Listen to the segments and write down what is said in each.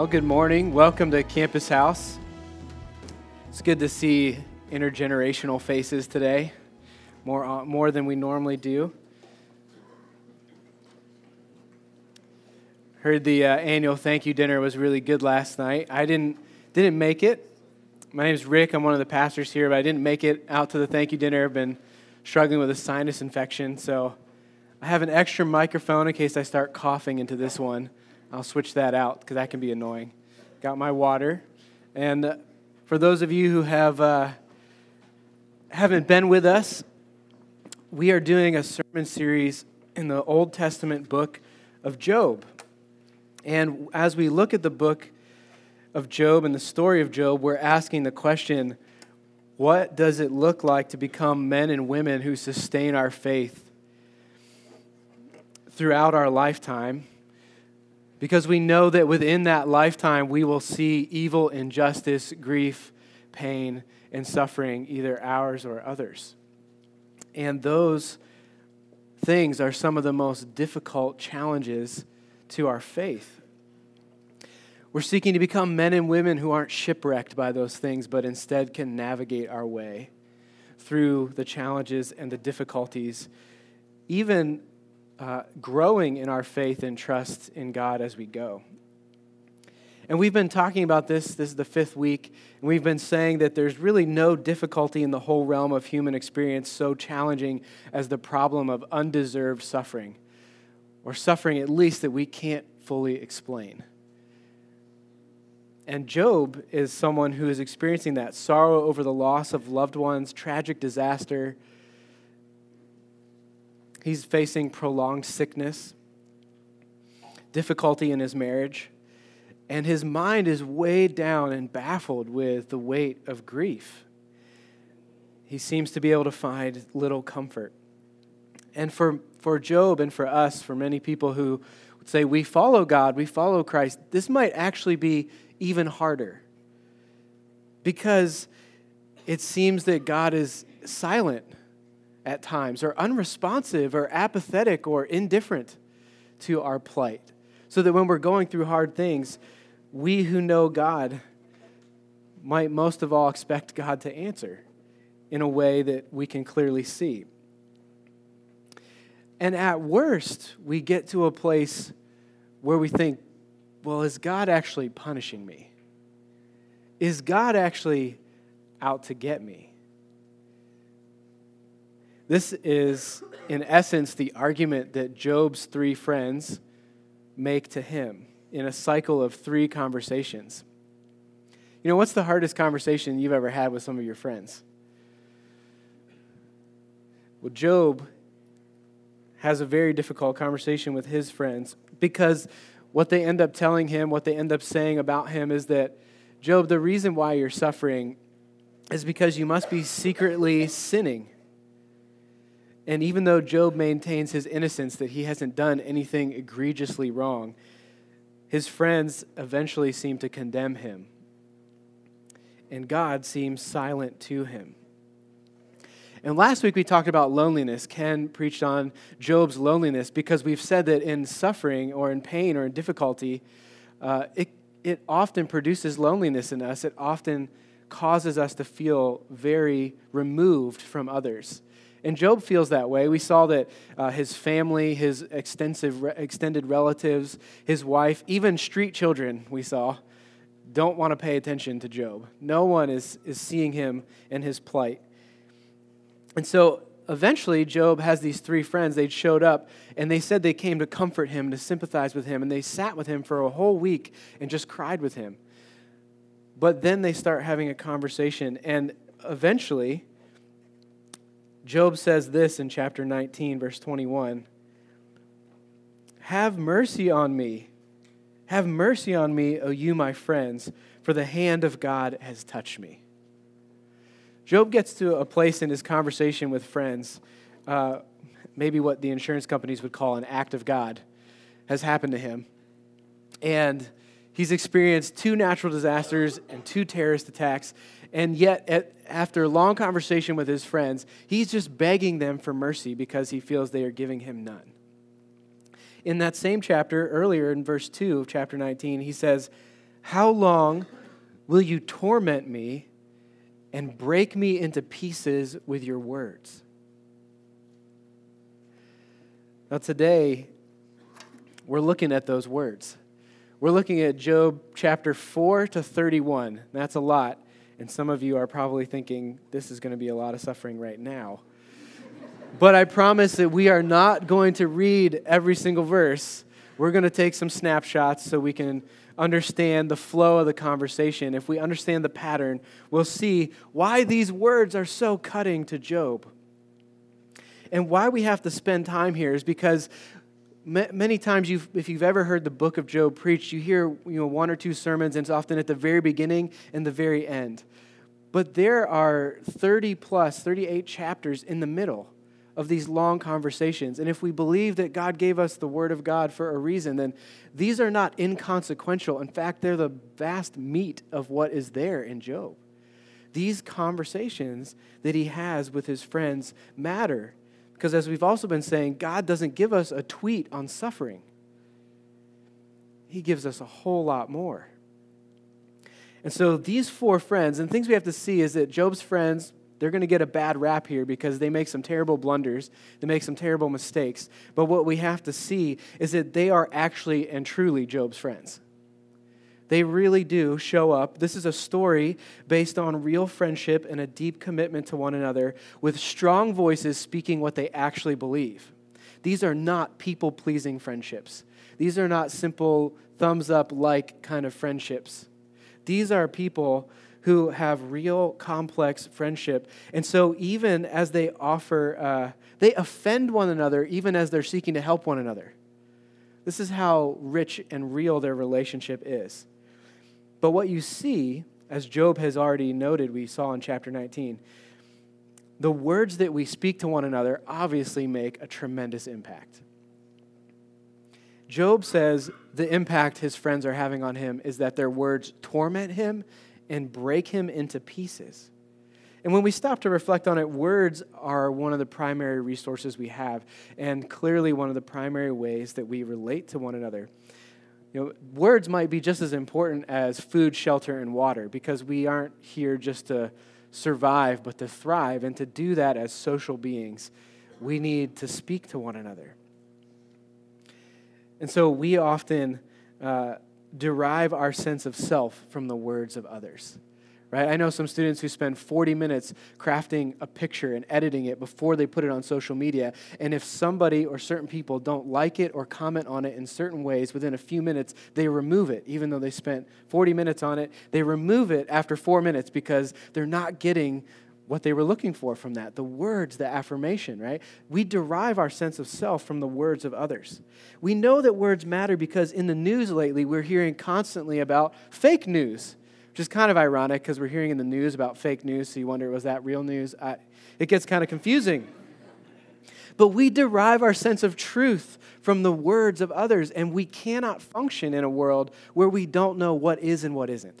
Well, good morning. Welcome to Campus House. It's good to see intergenerational faces today, more, uh, more than we normally do. Heard the uh, annual thank you dinner was really good last night. I didn't, didn't make it. My name is Rick. I'm one of the pastors here, but I didn't make it out to the thank you dinner. I've been struggling with a sinus infection, so I have an extra microphone in case I start coughing into this one. I'll switch that out because that can be annoying. Got my water. And uh, for those of you who have, uh, haven't been with us, we are doing a sermon series in the Old Testament book of Job. And as we look at the book of Job and the story of Job, we're asking the question what does it look like to become men and women who sustain our faith throughout our lifetime? Because we know that within that lifetime we will see evil, injustice, grief, pain, and suffering, either ours or others. And those things are some of the most difficult challenges to our faith. We're seeking to become men and women who aren't shipwrecked by those things, but instead can navigate our way through the challenges and the difficulties, even uh, growing in our faith and trust in God as we go. And we've been talking about this, this is the fifth week, and we've been saying that there's really no difficulty in the whole realm of human experience so challenging as the problem of undeserved suffering, or suffering at least that we can't fully explain. And Job is someone who is experiencing that sorrow over the loss of loved ones, tragic disaster, He's facing prolonged sickness, difficulty in his marriage, and his mind is weighed down and baffled with the weight of grief. He seems to be able to find little comfort. And for, for Job and for us, for many people who would say, we follow God, we follow Christ, this might actually be even harder because it seems that God is silent at times, or unresponsive, or apathetic, or indifferent to our plight. So that when we're going through hard things, we who know God might most of all expect God to answer in a way that we can clearly see. And at worst, we get to a place where we think, well, is God actually punishing me? Is God actually out to get me? This is, in essence, the argument that Job's three friends make to him in a cycle of three conversations. You know, what's the hardest conversation you've ever had with some of your friends? Well, Job has a very difficult conversation with his friends because what they end up telling him, what they end up saying about him is that, Job, the reason why you're suffering is because you must be secretly sinning. And even though Job maintains his innocence, that he hasn't done anything egregiously wrong, his friends eventually seem to condemn him. And God seems silent to him. And last week we talked about loneliness. Ken preached on Job's loneliness because we've said that in suffering or in pain or in difficulty, uh, it, it often produces loneliness in us. It often causes us to feel very removed from others. And Job feels that way. We saw that uh, his family, his extensive, extended relatives, his wife, even street children, we saw, don't want to pay attention to Job. No one is, is seeing him and his plight. And so eventually, Job has these three friends. They showed up and they said they came to comfort him, to sympathize with him, and they sat with him for a whole week and just cried with him. But then they start having a conversation, and eventually, Job says this in chapter 19, verse 21 Have mercy on me. Have mercy on me, O you, my friends, for the hand of God has touched me. Job gets to a place in his conversation with friends, uh, maybe what the insurance companies would call an act of God, has happened to him. And he's experienced two natural disasters and two terrorist attacks. And yet, at, after a long conversation with his friends, he's just begging them for mercy because he feels they are giving him none. In that same chapter, earlier in verse 2 of chapter 19, he says, How long will you torment me and break me into pieces with your words? Now, today, we're looking at those words. We're looking at Job chapter 4 to 31. That's a lot. And some of you are probably thinking, this is going to be a lot of suffering right now. but I promise that we are not going to read every single verse. We're going to take some snapshots so we can understand the flow of the conversation. If we understand the pattern, we'll see why these words are so cutting to Job. And why we have to spend time here is because many times you've, if you've ever heard the book of job preached you hear you know, one or two sermons and it's often at the very beginning and the very end but there are 30 plus 38 chapters in the middle of these long conversations. And if we believe that god gave us the word of god for a reason then these are not inconsequential. In fact they're the vast meat of what is there in job. These conversations that he has with his friends matter because as we've also been saying, God doesn't give us a tweet on suffering, He gives us a whole lot more. And so these four friends, and things we have to see is that Job's friends, they're going to get a bad rap here because they make some terrible blunders, they make some terrible mistakes. But what we have to see is that they are actually and truly Job's friends. They really do show up. This is a story based on real friendship and a deep commitment to one another, with strong voices speaking what they actually believe. These are not people pleasing friendships. These are not simple thumbs up like kind of friendships. These are people who have real complex friendship. And so, even as they offer, uh, they offend one another, even as they're seeking to help one another. This is how rich and real their relationship is. But what you see, as Job has already noted, we saw in chapter 19, the words that we speak to one another obviously make a tremendous impact. Job says the impact his friends are having on him is that their words torment him and break him into pieces. And when we stop to reflect on it, words are one of the primary resources we have, and clearly one of the primary ways that we relate to one another. You know, words might be just as important as food, shelter, and water because we aren't here just to survive, but to thrive. And to do that as social beings, we need to speak to one another. And so we often uh, derive our sense of self from the words of others right? I know some students who spend 40 minutes crafting a picture and editing it before they put it on social media. And if somebody or certain people don't like it or comment on it in certain ways within a few minutes, they remove it, even though they spent 40 minutes on it. They remove it after four minutes because they're not getting what they were looking for from that the words, the affirmation, right? We derive our sense of self from the words of others. We know that words matter because in the news lately, we're hearing constantly about fake news which is kind of ironic because we're hearing in the news about fake news, so you wonder, was that real news? I, it gets kind of confusing. But we derive our sense of truth from the words of others, and we cannot function in a world where we don't know what is and what isn't.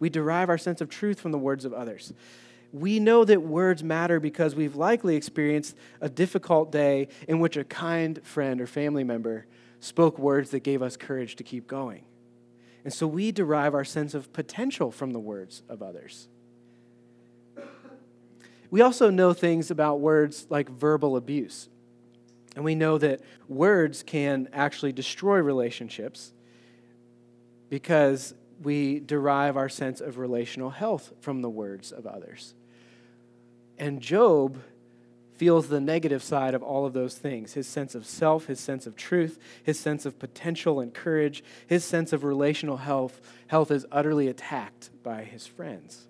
We derive our sense of truth from the words of others. We know that words matter because we've likely experienced a difficult day in which a kind friend or family member spoke words that gave us courage to keep going. And so we derive our sense of potential from the words of others. We also know things about words like verbal abuse. And we know that words can actually destroy relationships because we derive our sense of relational health from the words of others. And Job feels the negative side of all of those things his sense of self, his sense of truth, his sense of potential and courage, his sense of relational health, health is utterly attacked by his friends,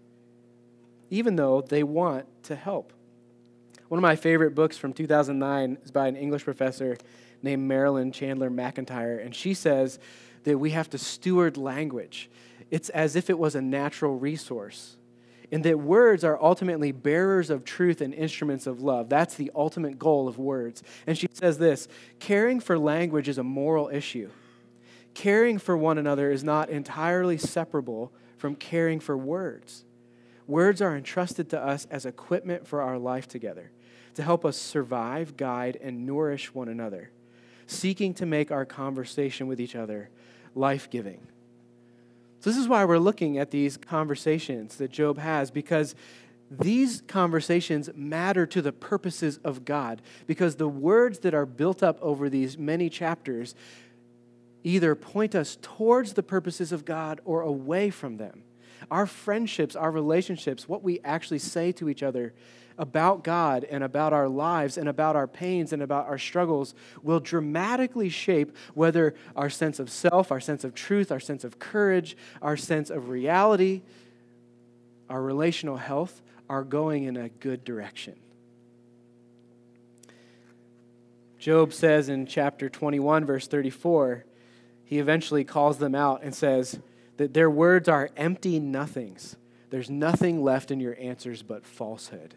even though they want to help. One of my favorite books from 2009 is by an English professor named Marilyn Chandler McEntyre, and she says that we have to steward language. It's as if it was a natural resource and that words are ultimately bearers of truth and instruments of love. That's the ultimate goal of words. And she says this caring for language is a moral issue. Caring for one another is not entirely separable from caring for words. Words are entrusted to us as equipment for our life together, to help us survive, guide, and nourish one another, seeking to make our conversation with each other life giving. So, this is why we're looking at these conversations that Job has, because these conversations matter to the purposes of God. Because the words that are built up over these many chapters either point us towards the purposes of God or away from them. Our friendships, our relationships, what we actually say to each other about God and about our lives and about our pains and about our struggles will dramatically shape whether our sense of self, our sense of truth, our sense of courage, our sense of reality, our relational health are going in a good direction. Job says in chapter 21, verse 34, he eventually calls them out and says that their words are empty nothings. There's nothing left in your answers but falsehood.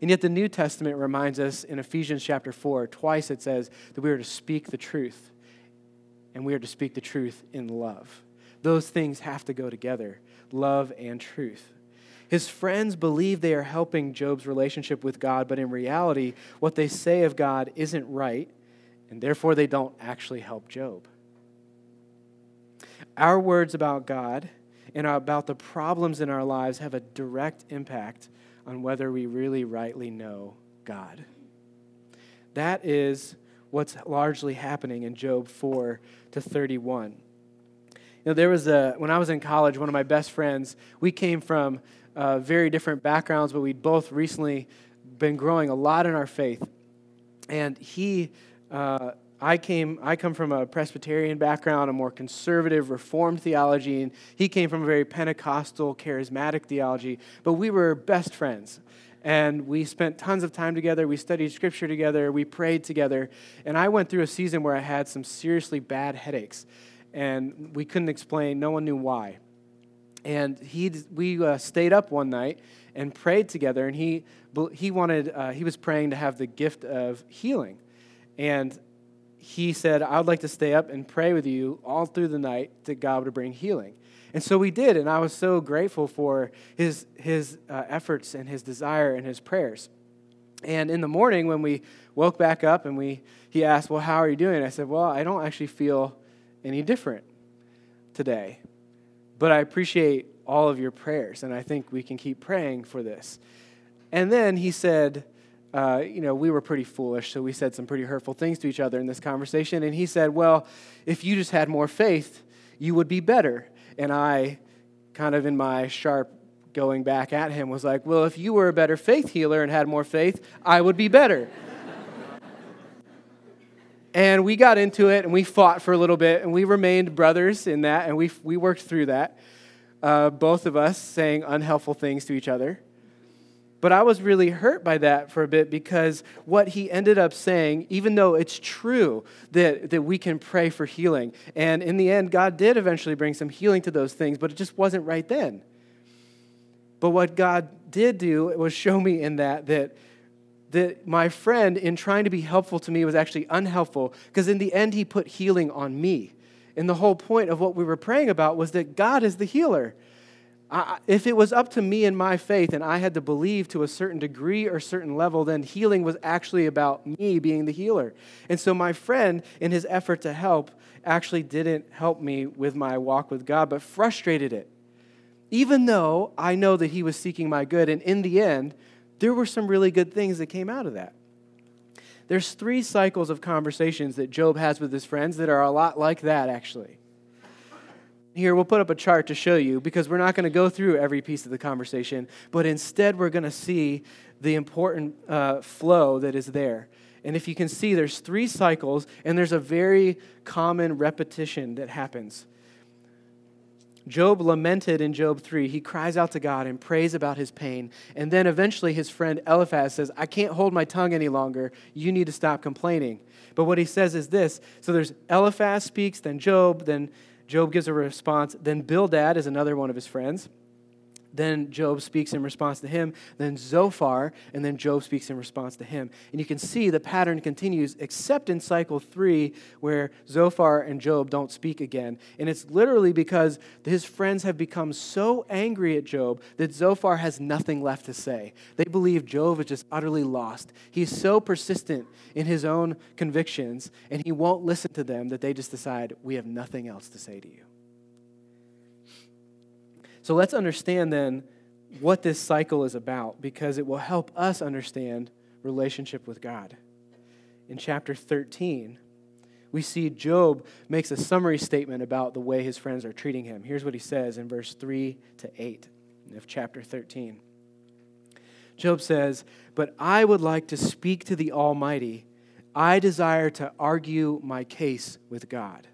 And yet, the New Testament reminds us in Ephesians chapter 4, twice it says that we are to speak the truth, and we are to speak the truth in love. Those things have to go together love and truth. His friends believe they are helping Job's relationship with God, but in reality, what they say of God isn't right, and therefore they don't actually help Job. Our words about God and about the problems in our lives have a direct impact on whether we really rightly know God. That is what's largely happening in Job 4 to 31. You know, there was a, when I was in college, one of my best friends, we came from uh, very different backgrounds, but we'd both recently been growing a lot in our faith. And he, uh, I came, I come from a Presbyterian background, a more conservative, Reformed theology, and he came from a very Pentecostal, charismatic theology. But we were best friends, and we spent tons of time together. We studied Scripture together. We prayed together, and I went through a season where I had some seriously bad headaches, and we couldn't explain. No one knew why. And he, we uh, stayed up one night and prayed together, and he, he wanted, uh, he was praying to have the gift of healing. And he said, I would like to stay up and pray with you all through the night that God would bring healing. And so we did, and I was so grateful for his, his uh, efforts and his desire and his prayers. And in the morning, when we woke back up and we, he asked, Well, how are you doing? I said, Well, I don't actually feel any different today. But I appreciate all of your prayers, and I think we can keep praying for this. And then he said, uh, you know, we were pretty foolish, so we said some pretty hurtful things to each other in this conversation. And he said, Well, if you just had more faith, you would be better. And I, kind of in my sharp going back at him, was like, Well, if you were a better faith healer and had more faith, I would be better. and we got into it and we fought for a little bit and we remained brothers in that and we, we worked through that, uh, both of us saying unhelpful things to each other. But I was really hurt by that for a bit because what he ended up saying, even though it's true that, that we can pray for healing, and in the end, God did eventually bring some healing to those things, but it just wasn't right then. But what God did do was show me in that that, that my friend, in trying to be helpful to me, was actually unhelpful because in the end, he put healing on me. And the whole point of what we were praying about was that God is the healer. I, if it was up to me and my faith and I had to believe to a certain degree or certain level, then healing was actually about me being the healer. And so my friend, in his effort to help, actually didn't help me with my walk with God, but frustrated it. Even though I know that he was seeking my good, and in the end, there were some really good things that came out of that. There's three cycles of conversations that Job has with his friends that are a lot like that, actually here we'll put up a chart to show you because we're not going to go through every piece of the conversation but instead we're going to see the important uh, flow that is there. And if you can see there's three cycles and there's a very common repetition that happens. Job lamented in job 3 he cries out to god and prays about his pain. And then eventually his friend eliphaz says i can't hold my tongue any longer. You need to stop complaining. But what he says is this. So there's eliphaz speaks then job then Job gives a response. Then Bildad is another one of his friends. Then Job speaks in response to him. Then Zophar, and then Job speaks in response to him. And you can see the pattern continues, except in cycle three, where Zophar and Job don't speak again. And it's literally because his friends have become so angry at Job that Zophar has nothing left to say. They believe Job is just utterly lost. He's so persistent in his own convictions, and he won't listen to them that they just decide, we have nothing else to say to you. So let's understand then what this cycle is about because it will help us understand relationship with God. In chapter 13, we see Job makes a summary statement about the way his friends are treating him. Here's what he says in verse 3 to 8 of chapter 13. Job says, But I would like to speak to the Almighty. I desire to argue my case with God.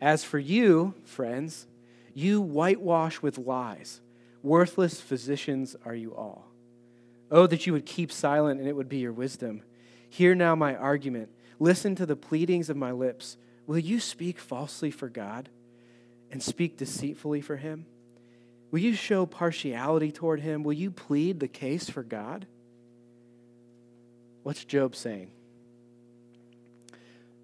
As for you, friends, you whitewash with lies. Worthless physicians are you all. Oh, that you would keep silent and it would be your wisdom. Hear now my argument. Listen to the pleadings of my lips. Will you speak falsely for God and speak deceitfully for him? Will you show partiality toward him? Will you plead the case for God? What's Job saying?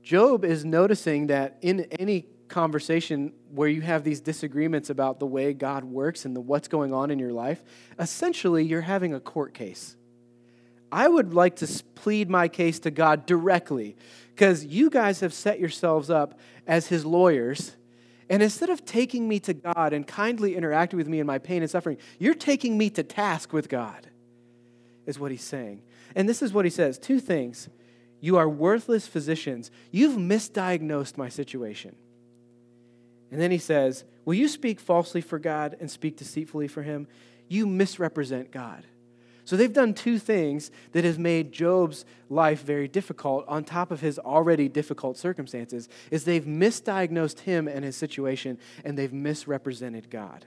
Job is noticing that in any conversation where you have these disagreements about the way God works and the, what's going on in your life, essentially you're having a court case. I would like to plead my case to God directly because you guys have set yourselves up as his lawyers. And instead of taking me to God and kindly interacting with me in my pain and suffering, you're taking me to task with God, is what he's saying. And this is what he says two things. You are worthless physicians. You've misdiagnosed my situation. And then he says, Will you speak falsely for God and speak deceitfully for him? You misrepresent God. So they've done two things that have made Job's life very difficult on top of his already difficult circumstances is they've misdiagnosed him and his situation and they've misrepresented God.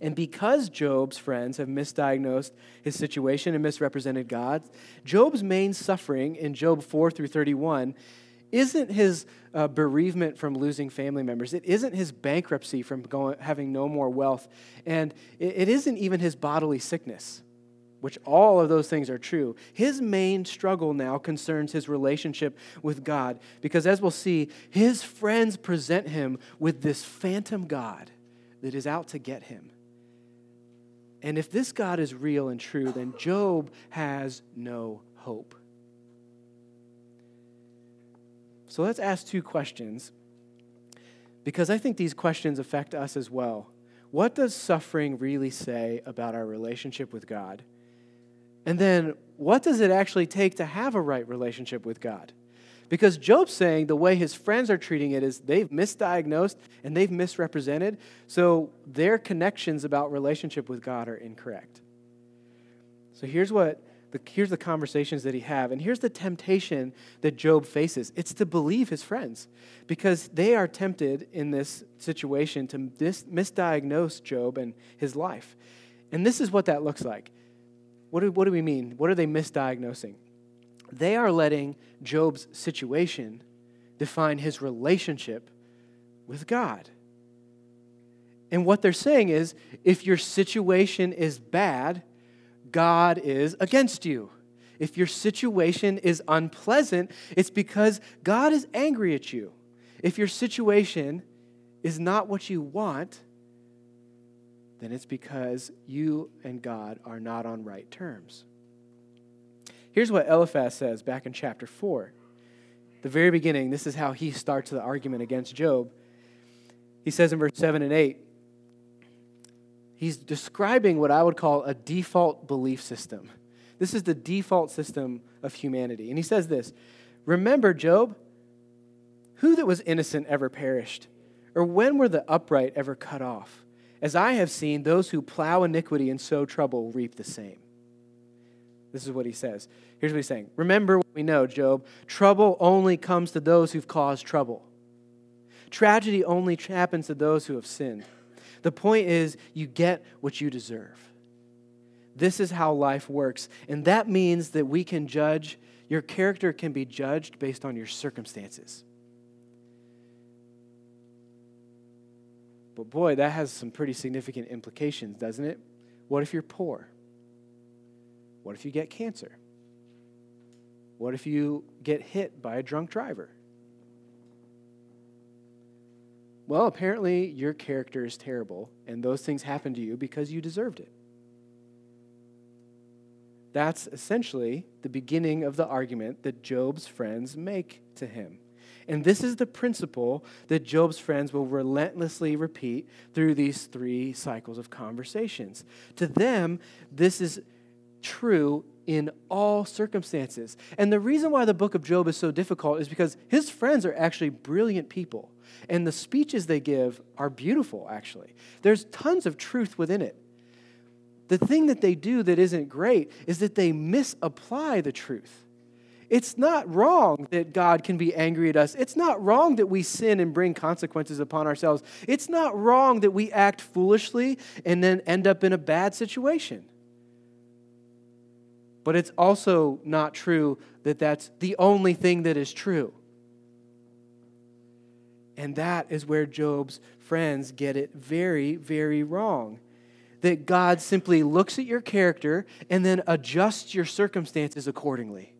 And because Job's friends have misdiagnosed his situation and misrepresented God, Job's main suffering in Job 4 through 31 isn't his uh, bereavement from losing family members. It isn't his bankruptcy from going, having no more wealth. And it, it isn't even his bodily sickness, which all of those things are true. His main struggle now concerns his relationship with God. Because as we'll see, his friends present him with this phantom God that is out to get him. And if this God is real and true, then Job has no hope. So let's ask two questions because I think these questions affect us as well. What does suffering really say about our relationship with God? And then, what does it actually take to have a right relationship with God? Because Job's saying the way his friends are treating it is they've misdiagnosed and they've misrepresented, so their connections about relationship with God are incorrect. So here's what the, here's the conversations that he have and here's the temptation that job faces. It's to believe his friends because they are tempted in this situation to mis- misdiagnose job and his life. And this is what that looks like. What do, what do we mean? What are they misdiagnosing? They are letting job's situation define his relationship with god. And what they're saying is if your situation is bad God is against you. If your situation is unpleasant, it's because God is angry at you. If your situation is not what you want, then it's because you and God are not on right terms. Here's what Eliphaz says back in chapter 4. The very beginning, this is how he starts the argument against Job. He says in verse 7 and 8 he's describing what I would call a default belief system. This is the default system of humanity. And he says this Remember, Job, who that was innocent ever perished? Or when were the upright ever cut off? As I have seen, those who plow iniquity and sow trouble reap the same. This is what he says. Here's what he's saying Remember what we know, Job. Trouble only comes to those who've caused trouble. Tragedy only happens to those who have sinned. The point is, you get what you deserve. This is how life works. And that means that we can judge, your character can be judged based on your circumstances. But boy, that has some pretty significant implications, doesn't it? What if you're poor? What if you get cancer? What if you get hit by a drunk driver? Well, apparently your character is terrible, and those things happened to you because you deserved it. That's essentially the beginning of the argument that Job's friends make to him. And this is the principle that Job's friends will relentlessly repeat through these three cycles of conversations. To them, this is true in all circumstances. And the reason why the book of Job is so difficult is because his friends are actually brilliant people. And the speeches they give are beautiful, actually. There's tons of truth within it. The thing that they do that isn't great is that they misapply the truth. It's not wrong that God can be angry at us. It's not wrong that we sin and bring consequences upon ourselves. It's not wrong that we act foolishly and then end up in a bad situation. But it's also not true that that's the only thing that is true. And that is where Job's friends get it very, very wrong. That God simply looks at your character and then adjusts your circumstances accordingly.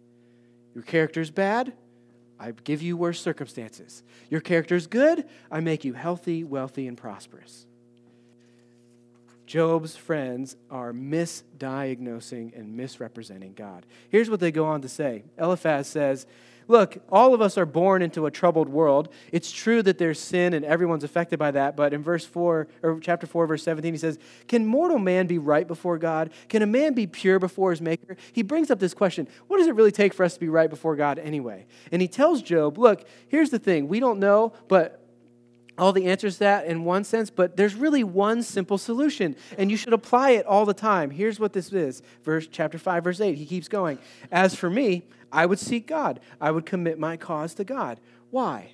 Your character's bad, I give you worse circumstances. Your character's good, I make you healthy, wealthy, and prosperous. Job's friends are misdiagnosing and misrepresenting God. Here's what they go on to say Eliphaz says, Look, all of us are born into a troubled world. It's true that there's sin and everyone's affected by that, but in verse 4 or chapter 4 verse 17 he says, "Can mortal man be right before God? Can a man be pure before his maker?" He brings up this question, what does it really take for us to be right before God anyway? And he tells Job, "Look, here's the thing. We don't know, but all the answers to that in one sense, but there's really one simple solution, and you should apply it all the time. Here's what this is. Verse chapter 5, verse 8. He keeps going. As for me, I would seek God. I would commit my cause to God. Why?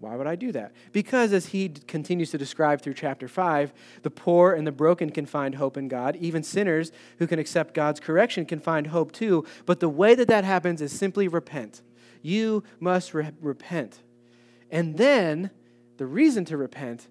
Why would I do that? Because, as he continues to describe through chapter 5, the poor and the broken can find hope in God. Even sinners who can accept God's correction can find hope too. But the way that that happens is simply repent. You must re- repent. And then the reason to repent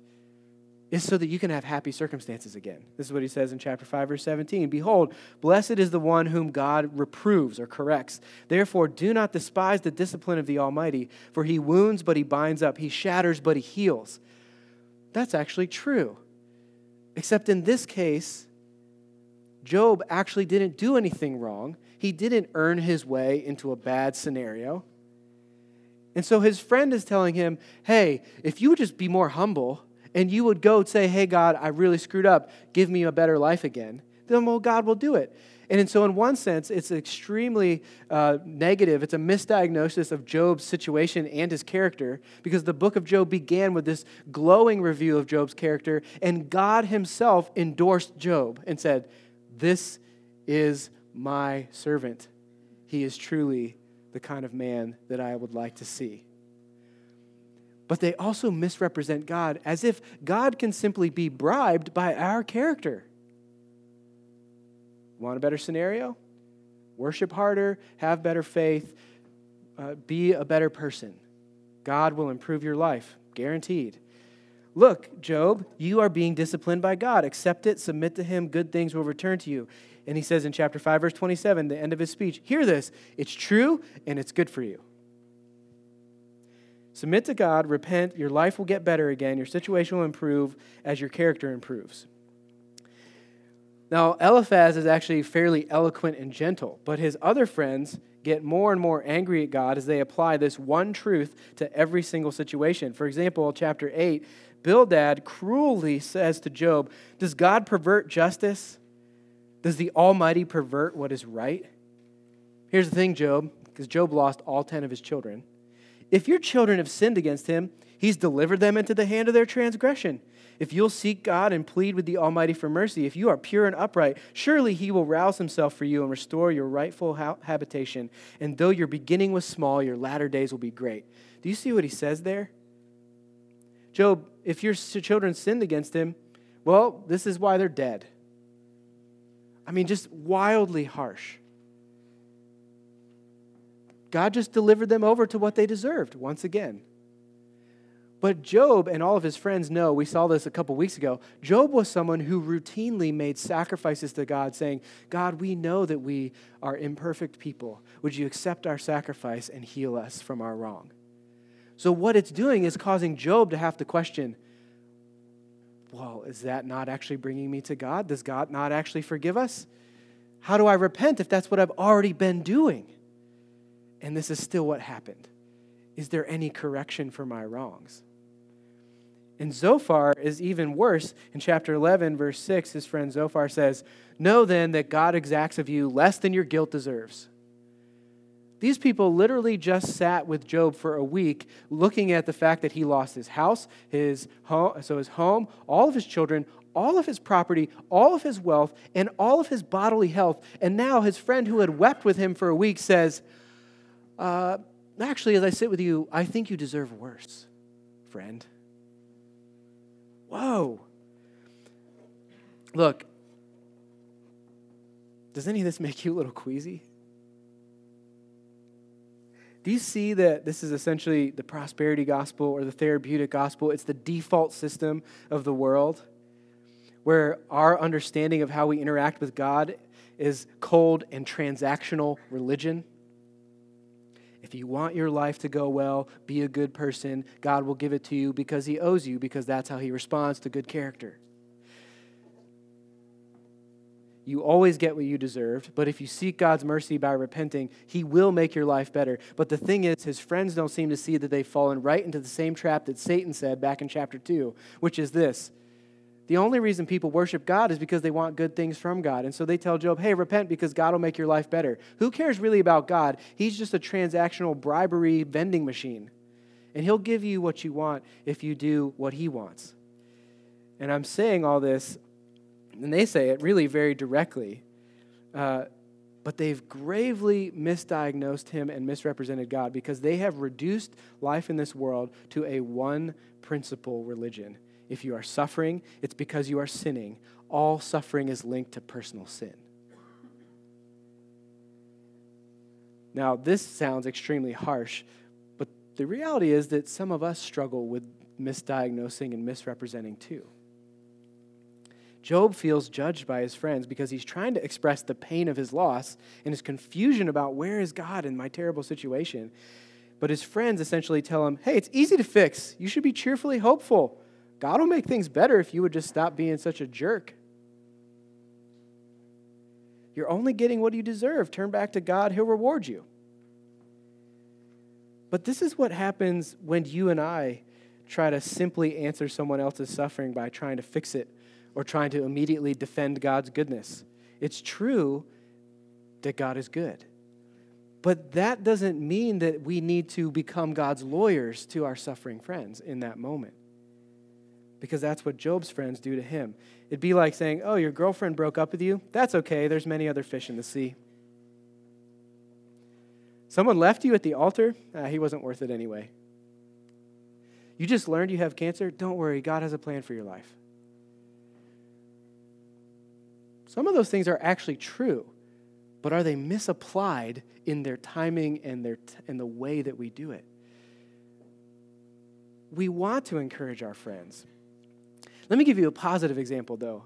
is so that you can have happy circumstances again. This is what he says in chapter 5, verse 17. Behold, blessed is the one whom God reproves or corrects. Therefore, do not despise the discipline of the Almighty, for he wounds, but he binds up, he shatters, but he heals. That's actually true. Except in this case, Job actually didn't do anything wrong. He didn't earn his way into a bad scenario. And so his friend is telling him, hey, if you would just be more humble and you would go and say, hey, God, I really screwed up, give me a better life again, then, well, God will do it. And so, in one sense, it's extremely uh, negative. It's a misdiagnosis of Job's situation and his character because the book of Job began with this glowing review of Job's character, and God himself endorsed Job and said, This is my servant. He is truly the kind of man that I would like to see. But they also misrepresent God as if God can simply be bribed by our character. Want a better scenario? Worship harder, have better faith, uh, be a better person. God will improve your life, guaranteed. Look, Job, you are being disciplined by God. Accept it, submit to Him, good things will return to you. And he says in chapter 5, verse 27, the end of his speech, hear this, it's true and it's good for you. Submit to God, repent, your life will get better again, your situation will improve as your character improves. Now, Eliphaz is actually fairly eloquent and gentle, but his other friends get more and more angry at God as they apply this one truth to every single situation. For example, chapter 8, Bildad cruelly says to Job, Does God pervert justice? Does the Almighty pervert what is right? Here's the thing, Job, because Job lost all 10 of his children. If your children have sinned against him, he's delivered them into the hand of their transgression. If you'll seek God and plead with the Almighty for mercy, if you are pure and upright, surely he will rouse himself for you and restore your rightful ha- habitation. And though your beginning was small, your latter days will be great. Do you see what he says there? Job, if your children sinned against him, well, this is why they're dead. I mean, just wildly harsh. God just delivered them over to what they deserved once again. But Job and all of his friends know, we saw this a couple weeks ago. Job was someone who routinely made sacrifices to God, saying, God, we know that we are imperfect people. Would you accept our sacrifice and heal us from our wrong? So, what it's doing is causing Job to have to question well, is that not actually bringing me to God? Does God not actually forgive us? How do I repent if that's what I've already been doing? And this is still what happened. Is there any correction for my wrongs? And Zophar is even worse. In chapter 11, verse 6, his friend Zophar says, Know then that God exacts of you less than your guilt deserves. These people literally just sat with Job for a week looking at the fact that he lost his house, his home, so his home, all of his children, all of his property, all of his wealth, and all of his bodily health. And now his friend who had wept with him for a week says, uh, Actually, as I sit with you, I think you deserve worse, friend. Whoa. Look, does any of this make you a little queasy? Do you see that this is essentially the prosperity gospel or the therapeutic gospel? It's the default system of the world where our understanding of how we interact with God is cold and transactional religion. If you want your life to go well, be a good person, God will give it to you because He owes you, because that's how He responds to good character. You always get what you deserved, but if you seek God's mercy by repenting, He will make your life better. But the thing is, his friends don't seem to see that they've fallen right into the same trap that Satan said back in chapter 2, which is this the only reason people worship God is because they want good things from God. And so they tell Job, hey, repent because God will make your life better. Who cares really about God? He's just a transactional bribery vending machine. And he'll give you what you want if you do what he wants. And I'm saying all this, and they say it really very directly. Uh, but they've gravely misdiagnosed him and misrepresented God because they have reduced life in this world to a one principle religion. If you are suffering, it's because you are sinning. All suffering is linked to personal sin. Now, this sounds extremely harsh, but the reality is that some of us struggle with misdiagnosing and misrepresenting too. Job feels judged by his friends because he's trying to express the pain of his loss and his confusion about where is God in my terrible situation. But his friends essentially tell him, hey, it's easy to fix. You should be cheerfully hopeful. God will make things better if you would just stop being such a jerk. You're only getting what you deserve. Turn back to God, He'll reward you. But this is what happens when you and I try to simply answer someone else's suffering by trying to fix it or trying to immediately defend God's goodness. It's true that God is good. But that doesn't mean that we need to become God's lawyers to our suffering friends in that moment because that's what Job's friends do to him. It'd be like saying, Oh, your girlfriend broke up with you? That's okay. There's many other fish in the sea. Someone left you at the altar? Ah, he wasn't worth it anyway. You just learned you have cancer? Don't worry, God has a plan for your life. Some of those things are actually true, but are they misapplied in their timing and, their t- and the way that we do it? We want to encourage our friends. Let me give you a positive example, though.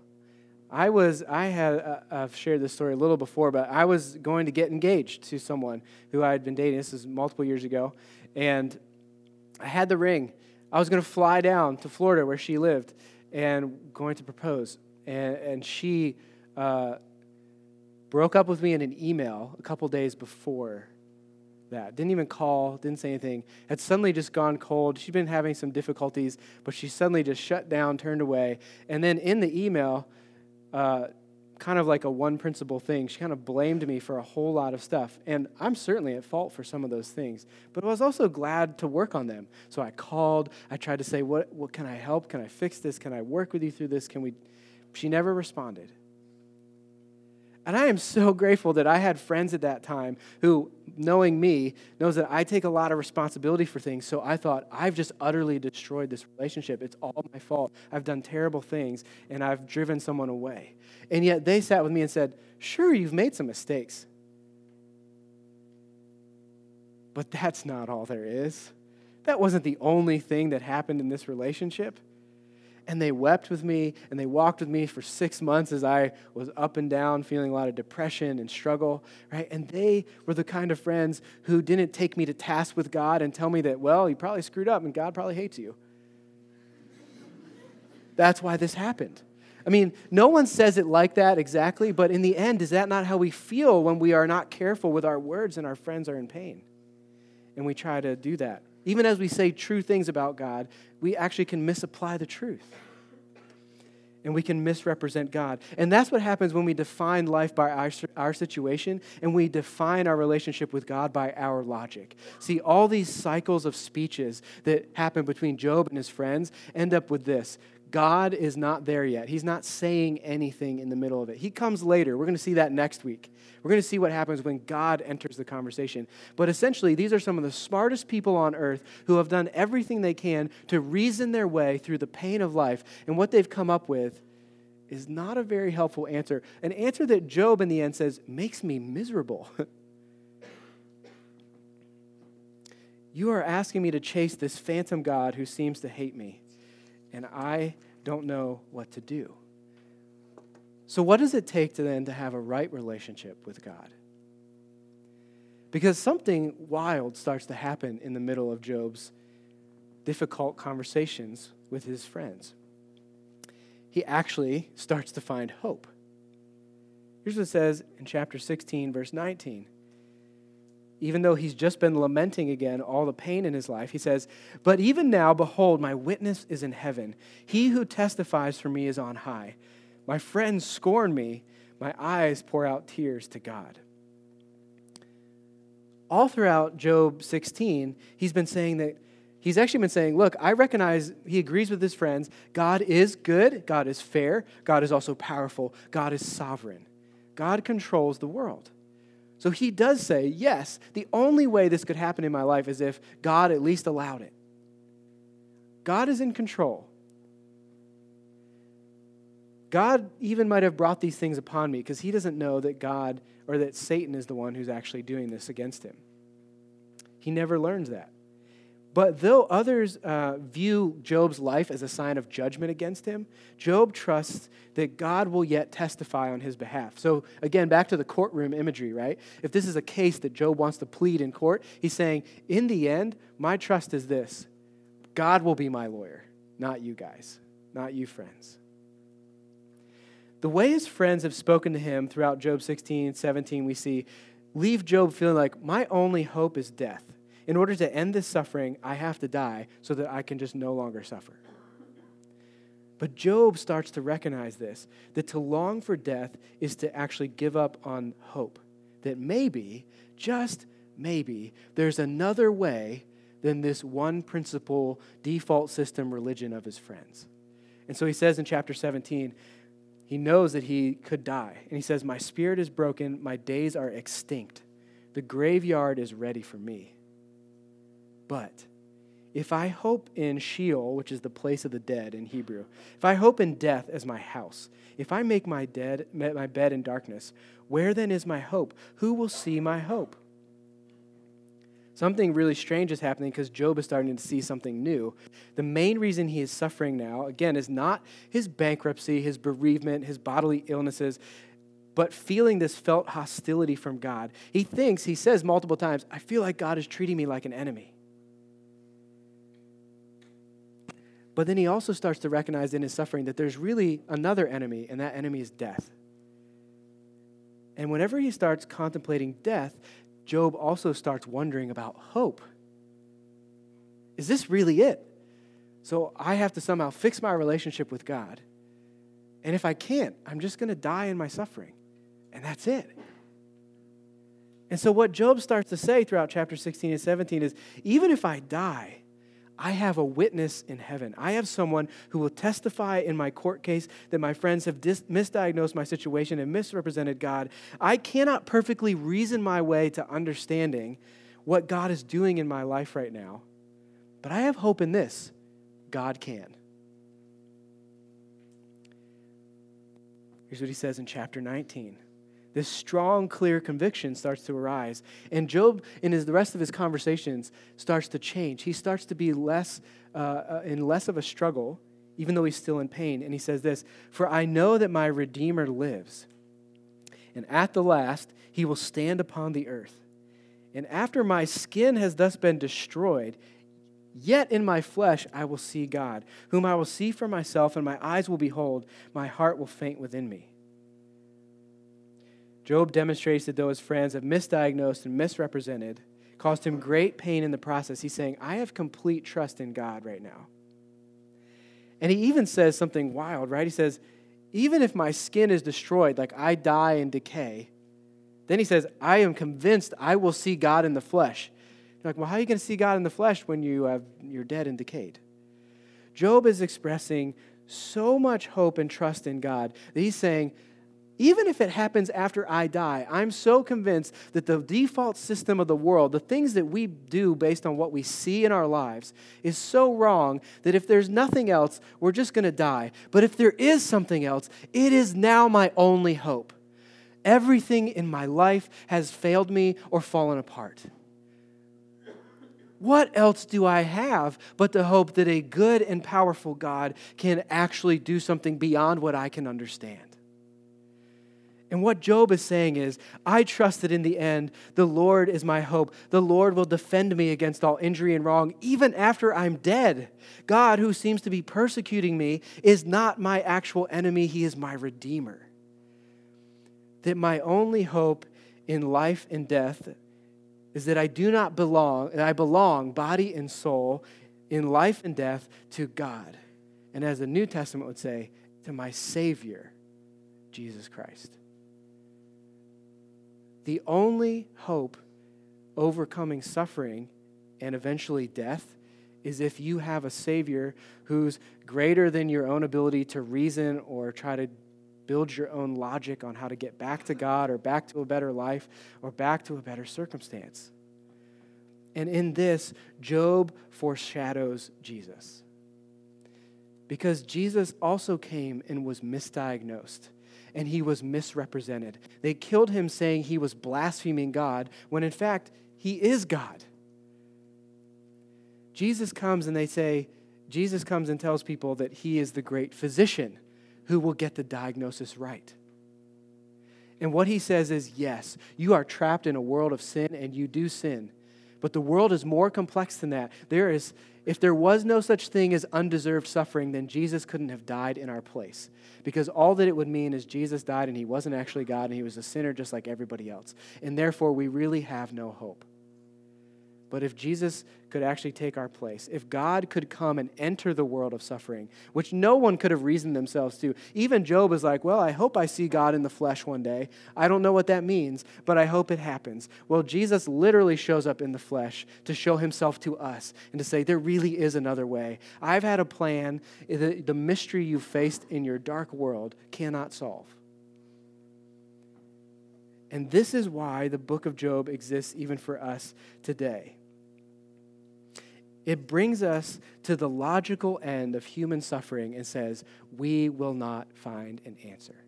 I was, I had, uh, I've shared this story a little before, but I was going to get engaged to someone who I had been dating. This is multiple years ago. And I had the ring. I was going to fly down to Florida where she lived and going to propose. And, and she uh, broke up with me in an email a couple days before that. Didn't even call, didn't say anything. Had suddenly just gone cold. She'd been having some difficulties, but she suddenly just shut down, turned away. And then in the email, uh, kind of like a one principle thing, she kind of blamed me for a whole lot of stuff. And I'm certainly at fault for some of those things, but I was also glad to work on them. So I called, I tried to say, what, what can I help? Can I fix this? Can I work with you through this? Can we? She never responded. And I am so grateful that I had friends at that time who, knowing me, knows that I take a lot of responsibility for things. So I thought, I've just utterly destroyed this relationship. It's all my fault. I've done terrible things and I've driven someone away. And yet they sat with me and said, Sure, you've made some mistakes. But that's not all there is. That wasn't the only thing that happened in this relationship and they wept with me and they walked with me for six months as I was up and down, feeling a lot of depression and struggle, right? And they were the kind of friends who didn't take me to task with God and tell me that, well, you probably screwed up and God probably hates you. That's why this happened. I mean, no one says it like that exactly, but in the end, is that not how we feel when we are not careful with our words and our friends are in pain? And we try to do that Even as we say true things about God, we actually can misapply the truth. And we can misrepresent God. And that's what happens when we define life by our, our situation and we define our relationship with God by our logic. See, all these cycles of speeches that happen between Job and his friends end up with this God is not there yet. He's not saying anything in the middle of it. He comes later. We're going to see that next week. We're going to see what happens when God enters the conversation. But essentially, these are some of the smartest people on earth who have done everything they can to reason their way through the pain of life. And what they've come up with is not a very helpful answer. An answer that Job, in the end, says makes me miserable. you are asking me to chase this phantom God who seems to hate me and I don't know what to do. So, what does it take to then to have a right relationship with God? Because something wild starts to happen in the middle of Job's difficult conversations with his friends. He actually starts to find hope. Here's what it says in chapter 16, verse 19 even though he's just been lamenting again all the pain in his life, he says, But even now, behold, my witness is in heaven. He who testifies for me is on high. My friends scorn me. My eyes pour out tears to God. All throughout Job 16, he's been saying that he's actually been saying, Look, I recognize he agrees with his friends. God is good, God is fair, God is also powerful, God is sovereign. God controls the world. So he does say, yes, the only way this could happen in my life is if God at least allowed it. God is in control. God even might have brought these things upon me because he doesn't know that God or that Satan is the one who's actually doing this against him. He never learns that. But though others uh, view Job's life as a sign of judgment against him, Job trusts that God will yet testify on his behalf. So, again, back to the courtroom imagery, right? If this is a case that Job wants to plead in court, he's saying, in the end, my trust is this God will be my lawyer, not you guys, not you friends. The way his friends have spoken to him throughout Job 16, 17, we see, leave Job feeling like, my only hope is death in order to end this suffering, I have to die so that I can just no longer suffer. But Job starts to recognize this that to long for death is to actually give up on hope. That maybe, just maybe, there's another way than this one principle, default system religion of his friends. And so he says in chapter 17, he knows that he could die. And he says, My spirit is broken, my days are extinct. The graveyard is ready for me. But if I hope in Sheol, which is the place of the dead in Hebrew, if I hope in death as my house, if I make my, dead, my bed in darkness, where then is my hope? Who will see my hope? Something really strange is happening because Job is starting to see something new. The main reason he is suffering now, again, is not his bankruptcy, his bereavement, his bodily illnesses, but feeling this felt hostility from God. He thinks, he says multiple times, I feel like God is treating me like an enemy. But then he also starts to recognize in his suffering that there's really another enemy, and that enemy is death. And whenever he starts contemplating death, Job also starts wondering about hope. Is this really it? So I have to somehow fix my relationship with God. And if I can't, I'm just going to die in my suffering. And that's it. And so, what Job starts to say throughout chapter 16 and 17 is even if I die, I have a witness in heaven. I have someone who will testify in my court case that my friends have dis- misdiagnosed my situation and misrepresented God. I cannot perfectly reason my way to understanding what God is doing in my life right now, but I have hope in this God can. Here's what he says in chapter 19 this strong, clear conviction starts to arise. And Job, in his, the rest of his conversations, starts to change. He starts to be less uh, uh, in less of a struggle, even though he's still in pain. And he says this For I know that my Redeemer lives, and at the last he will stand upon the earth. And after my skin has thus been destroyed, Yet in my flesh I will see God, whom I will see for myself, and my eyes will behold, my heart will faint within me. Job demonstrates that though his friends have misdiagnosed and misrepresented caused him great pain in the process. He's saying, I have complete trust in God right now. And he even says something wild, right? He says, even if my skin is destroyed, like I die and decay, then he says, I am convinced I will see God in the flesh. You're like, well, how are you going to see God in the flesh when you have, you're dead and decayed? Job is expressing so much hope and trust in God that he's saying, even if it happens after I die, I'm so convinced that the default system of the world, the things that we do based on what we see in our lives, is so wrong that if there's nothing else, we're just going to die. But if there is something else, it is now my only hope. Everything in my life has failed me or fallen apart. What else do I have but the hope that a good and powerful God can actually do something beyond what I can understand? And what Job is saying is, I trust that in the end, the Lord is my hope. The Lord will defend me against all injury and wrong, even after I'm dead. God, who seems to be persecuting me, is not my actual enemy, He is my Redeemer. That my only hope in life and death is that I do not belong, and I belong, body and soul, in life and death, to God. And as the New Testament would say, to my Savior, Jesus Christ. The only hope overcoming suffering and eventually death is if you have a Savior who's greater than your own ability to reason or try to build your own logic on how to get back to God or back to a better life or back to a better circumstance. And in this, Job foreshadows Jesus. Because Jesus also came and was misdiagnosed and he was misrepresented. They killed him saying he was blaspheming God, when in fact, he is God. Jesus comes and they say, Jesus comes and tells people that he is the great physician who will get the diagnosis right. And what he says is yes, you are trapped in a world of sin and you do sin. But the world is more complex than that. There is, if there was no such thing as undeserved suffering, then Jesus couldn't have died in our place. Because all that it would mean is Jesus died and he wasn't actually God and he was a sinner just like everybody else. And therefore, we really have no hope. But if Jesus could actually take our place, if God could come and enter the world of suffering, which no one could have reasoned themselves to, even Job is like, Well, I hope I see God in the flesh one day. I don't know what that means, but I hope it happens. Well, Jesus literally shows up in the flesh to show himself to us and to say, There really is another way. I've had a plan. The, the mystery you faced in your dark world cannot solve. And this is why the book of Job exists even for us today it brings us to the logical end of human suffering and says, we will not find an answer.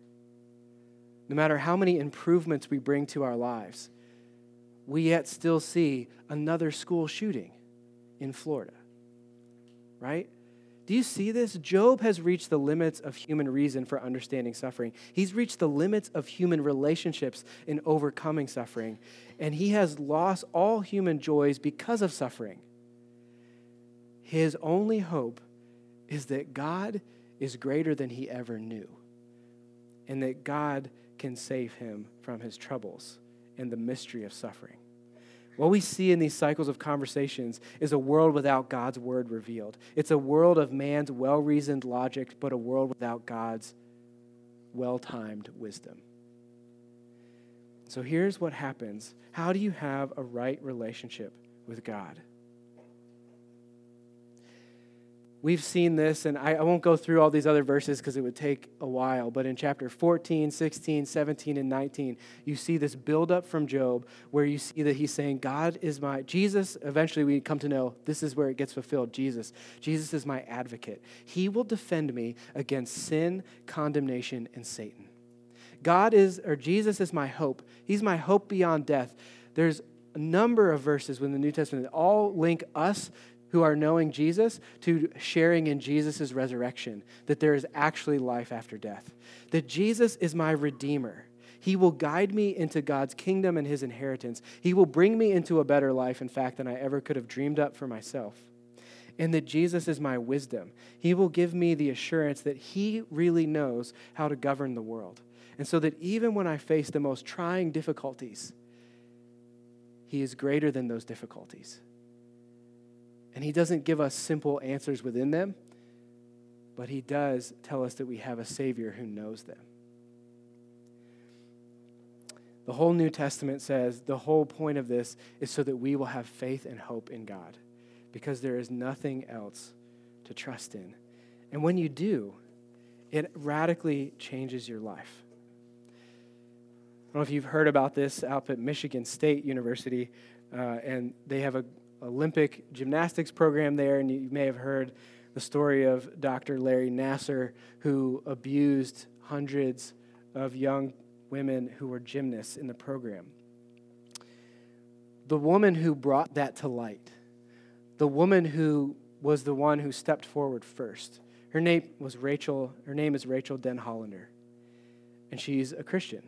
No matter how many improvements we bring to our lives, we yet still see another school shooting in Florida. Right? Do you see this? Job has reached the limits of human reason for understanding suffering. He's reached the limits of human relationships in overcoming suffering. And he has lost all human joys because of suffering. His only hope is that God is greater than he ever knew, and that God can save him from his troubles and the mystery of suffering. What we see in these cycles of conversations is a world without God's word revealed. It's a world of man's well reasoned logic, but a world without God's well timed wisdom. So here's what happens How do you have a right relationship with God? We've seen this, and I, I won't go through all these other verses because it would take a while, but in chapter 14, 16, 17, and 19, you see this buildup from Job where you see that he's saying, God is my, Jesus, eventually we come to know this is where it gets fulfilled Jesus. Jesus is my advocate. He will defend me against sin, condemnation, and Satan. God is, or Jesus is my hope. He's my hope beyond death. There's a number of verses in the New Testament that all link us who are knowing Jesus to sharing in Jesus' resurrection, that there is actually life after death, that Jesus is my Redeemer. He will guide me into God's kingdom and his inheritance. He will bring me into a better life, in fact, than I ever could have dreamed up for myself. And that Jesus is my wisdom. He will give me the assurance that he really knows how to govern the world. And so that even when I face the most trying difficulties, He is greater than those difficulties. And He doesn't give us simple answers within them, but He does tell us that we have a Savior who knows them. The whole New Testament says the whole point of this is so that we will have faith and hope in God because there is nothing else to trust in. And when you do, it radically changes your life. I don't know if you've heard about this out at Michigan State University, uh, and they have an Olympic gymnastics program there, and you may have heard the story of Dr. Larry Nassar, who abused hundreds of young women who were gymnasts in the program. The woman who brought that to light, the woman who was the one who stepped forward first, her name was Rachael, her name is Rachael Denhollander, and she's a Christian.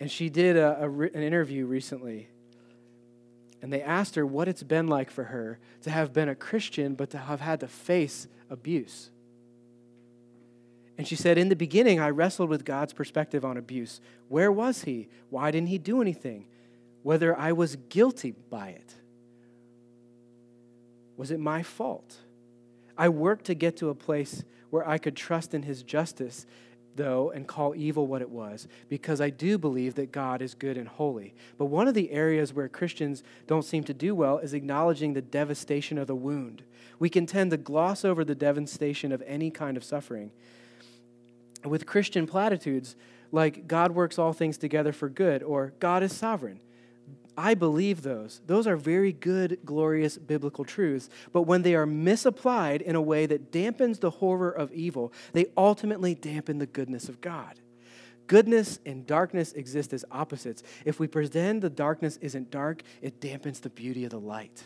And she did a, a, an interview recently, and they asked her what it's been like for her to have been a Christian, but to have had to face abuse. And she said, In the beginning, I wrestled with God's perspective on abuse. Where was He? Why didn't He do anything? Whether I was guilty by it. Was it my fault? I worked to get to a place where I could trust in His justice, though, and call evil what it was, because I do believe that God is good and holy. But one of the areas where Christians don't seem to do well is acknowledging the devastation of the wound. We can tend to gloss over the devastation of any kind of suffering with Christian platitudes like God works all things together for good or God is sovereign. I believe those. Those are very good, glorious biblical truths. But when they are misapplied in a way that dampens the horror of evil, they ultimately dampen the goodness of God. Goodness and darkness exist as opposites. If we pretend the darkness isn't dark, it dampens the beauty of the light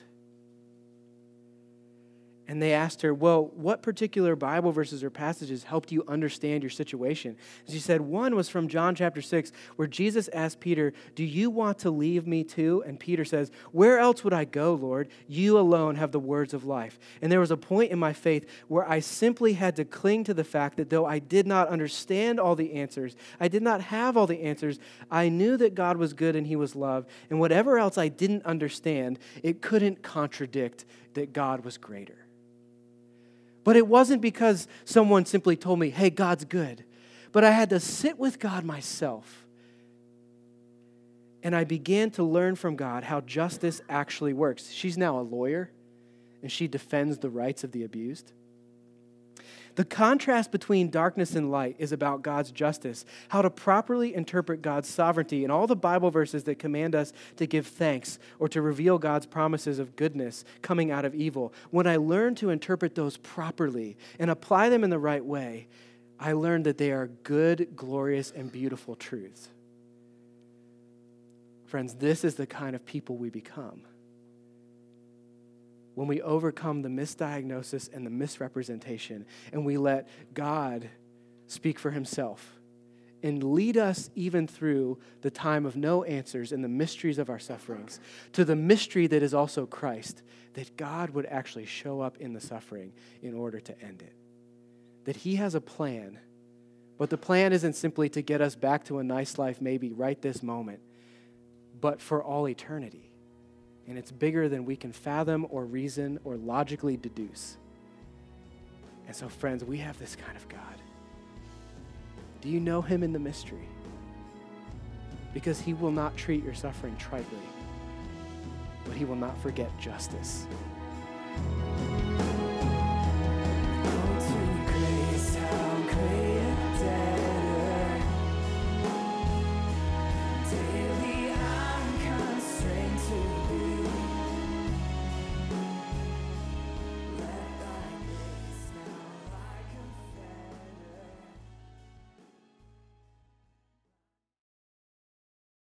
and they asked her, Well, what particular Bible verses or passages helped you understand your situation? And she said, One was from John chapter 6, where Jesus asked Peter, Do you want to leave me too? And Peter says, Where else would I go, Lord? You alone have the words of life. And there was a point in my faith where I simply had to cling to the fact that though I did not understand all the answers, I did not have all the answers, I knew that God was good and He was love. And whatever else I didn't understand, it couldn't contradict that God was greater. But it wasn't because someone simply told me, hey, God's good. But I had to sit with God myself. And I began to learn from God how justice actually works. She's now a lawyer, and she defends the rights of the abused. The contrast between darkness and light is about God's justice, how to properly interpret God's sovereignty, and all the Bible verses that command us to give thanks or to reveal God's promises of goodness coming out of evil. When I learn to interpret those properly and apply them in the right way, I learn that they are good, glorious, and beautiful truths. Friends, this is the kind of people we become when we overcome the misdiagnosis and the misrepresentation and we let God speak for himself and lead us even through the time of no answers and the mysteries of our sufferings to the mystery that is also Christ, that God would actually show up in the suffering in order to end it. That He has a plan, but the plan isn't simply to get us back to a nice life, maybe right this moment, but for all eternity and it's bigger than we can fathom or reason or logically deduce. And so, friends, we have this kind of God. Do you know him in the mystery? Because he will not treat your suffering tritely, but he will not forget justice.